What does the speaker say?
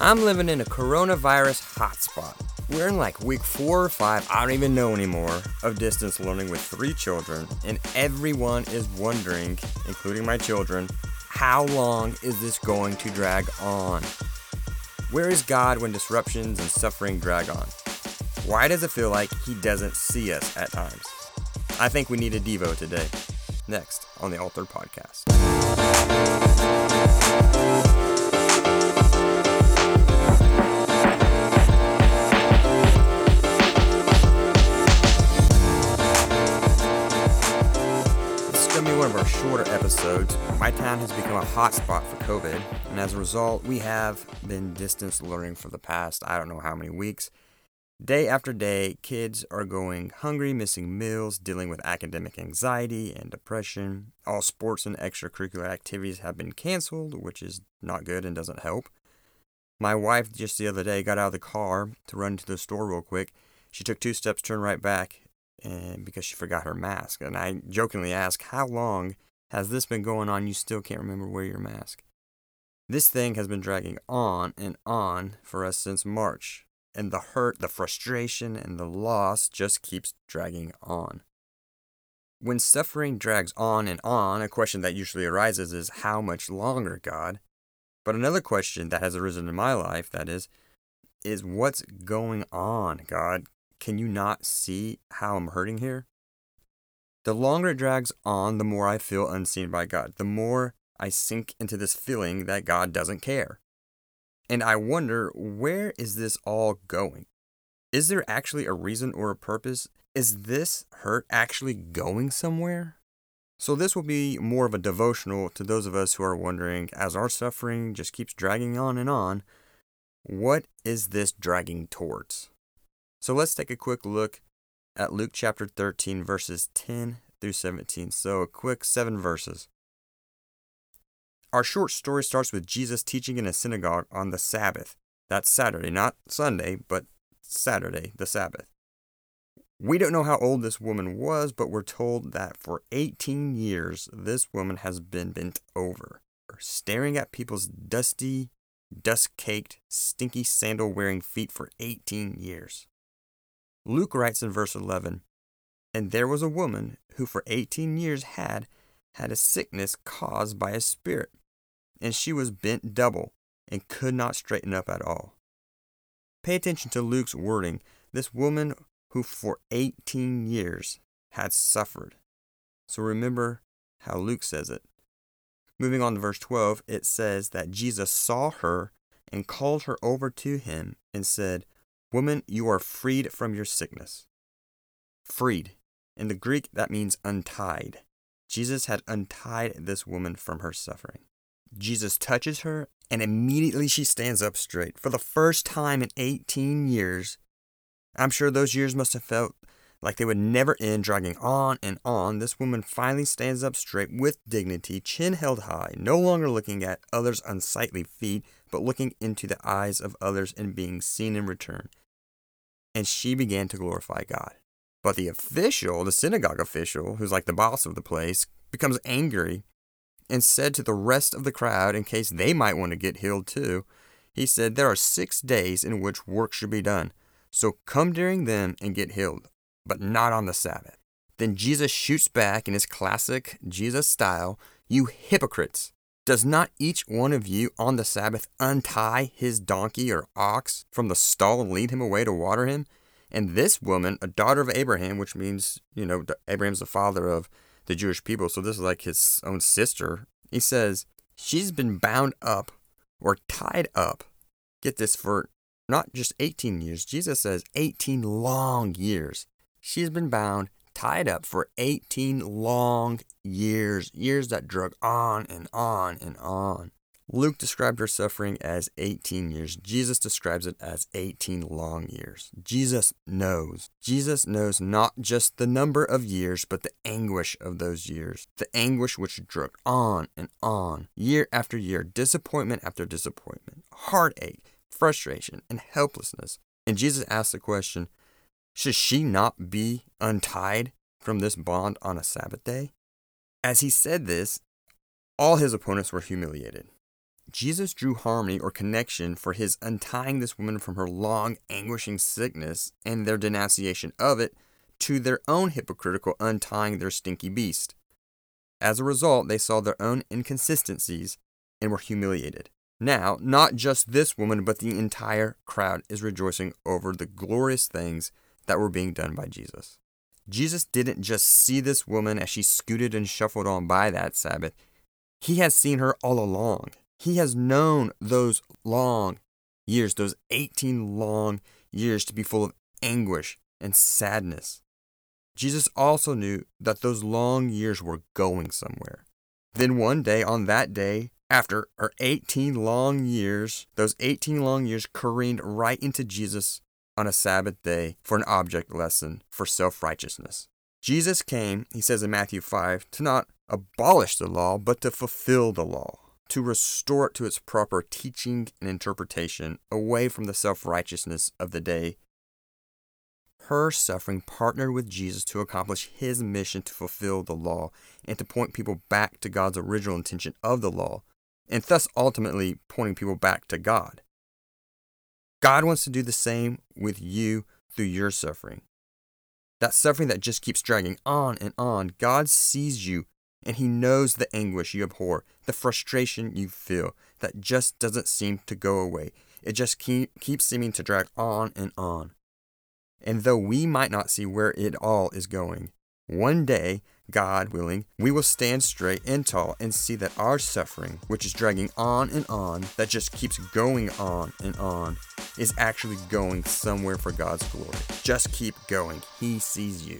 I'm living in a coronavirus hotspot. We're in like week four or five, I don't even know anymore, of distance learning with three children, and everyone is wondering, including my children, how long is this going to drag on? Where is God when disruptions and suffering drag on? Why does it feel like He doesn't see us at times? I think we need a Devo today. Next on the Altar Podcast. Shorter episodes. My town has become a hotspot for COVID, and as a result, we have been distance learning for the past I don't know how many weeks. Day after day, kids are going hungry, missing meals, dealing with academic anxiety and depression. All sports and extracurricular activities have been canceled, which is not good and doesn't help. My wife just the other day got out of the car to run to the store real quick. She took two steps, turned right back, and because she forgot her mask. And I jokingly asked, "How long has this been going on? You still can't remember where your mask?" This thing has been dragging on and on for us since March and the hurt, the frustration, and the loss just keeps dragging on. When suffering drags on and on, a question that usually arises is how much longer, God? But another question that has arisen in my life, that is, is what's going on, God? Can you not see how I'm hurting here? The longer it drags on, the more I feel unseen by God, the more I sink into this feeling that God doesn't care. And I wonder, where is this all going? Is there actually a reason or a purpose? Is this hurt actually going somewhere? So, this will be more of a devotional to those of us who are wondering, as our suffering just keeps dragging on and on, what is this dragging towards? So, let's take a quick look at Luke chapter 13, verses 10 through 17. So, a quick seven verses. Our short story starts with Jesus teaching in a synagogue on the Sabbath. That's Saturday, not Sunday, but Saturday, the Sabbath. We don't know how old this woman was, but we're told that for 18 years, this woman has been bent over, staring at people's dusty, dust caked, stinky sandal wearing feet for 18 years. Luke writes in verse 11 And there was a woman who for 18 years had had a sickness caused by a spirit, and she was bent double and could not straighten up at all. Pay attention to Luke's wording. This woman who for 18 years had suffered. So remember how Luke says it. Moving on to verse 12, it says that Jesus saw her and called her over to him and said, Woman, you are freed from your sickness. Freed. In the Greek, that means untied. Jesus had untied this woman from her suffering. Jesus touches her, and immediately she stands up straight. For the first time in 18 years, I'm sure those years must have felt like they would never end, dragging on and on. This woman finally stands up straight with dignity, chin held high, no longer looking at others' unsightly feet, but looking into the eyes of others and being seen in return. And she began to glorify God. But the official, the synagogue official, who's like the boss of the place, becomes angry and said to the rest of the crowd, in case they might want to get healed too, he said, There are six days in which work should be done. So come during them and get healed, but not on the Sabbath. Then Jesus shoots back in his classic Jesus style You hypocrites! Does not each one of you on the Sabbath untie his donkey or ox from the stall and lead him away to water him? And this woman, a daughter of Abraham, which means, you know, Abraham's the father of the Jewish people, so this is like his own sister. He says, She's been bound up or tied up. Get this for not just 18 years. Jesus says 18 long years. She's been bound, tied up for 18 long years, years that drug on and on and on. Luke described her suffering as 18 years. Jesus describes it as 18 long years. Jesus knows. Jesus knows not just the number of years, but the anguish of those years. The anguish which drug on and on, year after year, disappointment after disappointment, heartache, frustration, and helplessness. And Jesus asked the question Should she not be untied from this bond on a Sabbath day? As he said this, all his opponents were humiliated. Jesus drew harmony or connection for his untying this woman from her long, anguishing sickness and their denunciation of it to their own hypocritical untying their stinky beast. As a result, they saw their own inconsistencies and were humiliated. Now, not just this woman, but the entire crowd is rejoicing over the glorious things that were being done by Jesus. Jesus didn't just see this woman as she scooted and shuffled on by that Sabbath. He has seen her all along. He has known those long years, those 18 long years, to be full of anguish and sadness. Jesus also knew that those long years were going somewhere. Then one day, on that day, after her 18 long years, those 18 long years careened right into Jesus on a Sabbath day for an object lesson for self righteousness. Jesus came, he says in Matthew 5, to not abolish the law, but to fulfill the law, to restore it to its proper teaching and interpretation away from the self righteousness of the day. Her suffering partnered with Jesus to accomplish his mission to fulfill the law and to point people back to God's original intention of the law, and thus ultimately pointing people back to God. God wants to do the same with you through your suffering. That suffering that just keeps dragging on and on, God sees you and He knows the anguish you abhor, the frustration you feel that just doesn't seem to go away. It just keep, keeps seeming to drag on and on. And though we might not see where it all is going, one day, God willing, we will stand straight and tall and see that our suffering, which is dragging on and on, that just keeps going on and on, is actually going somewhere for God's glory. Just keep going. He sees you.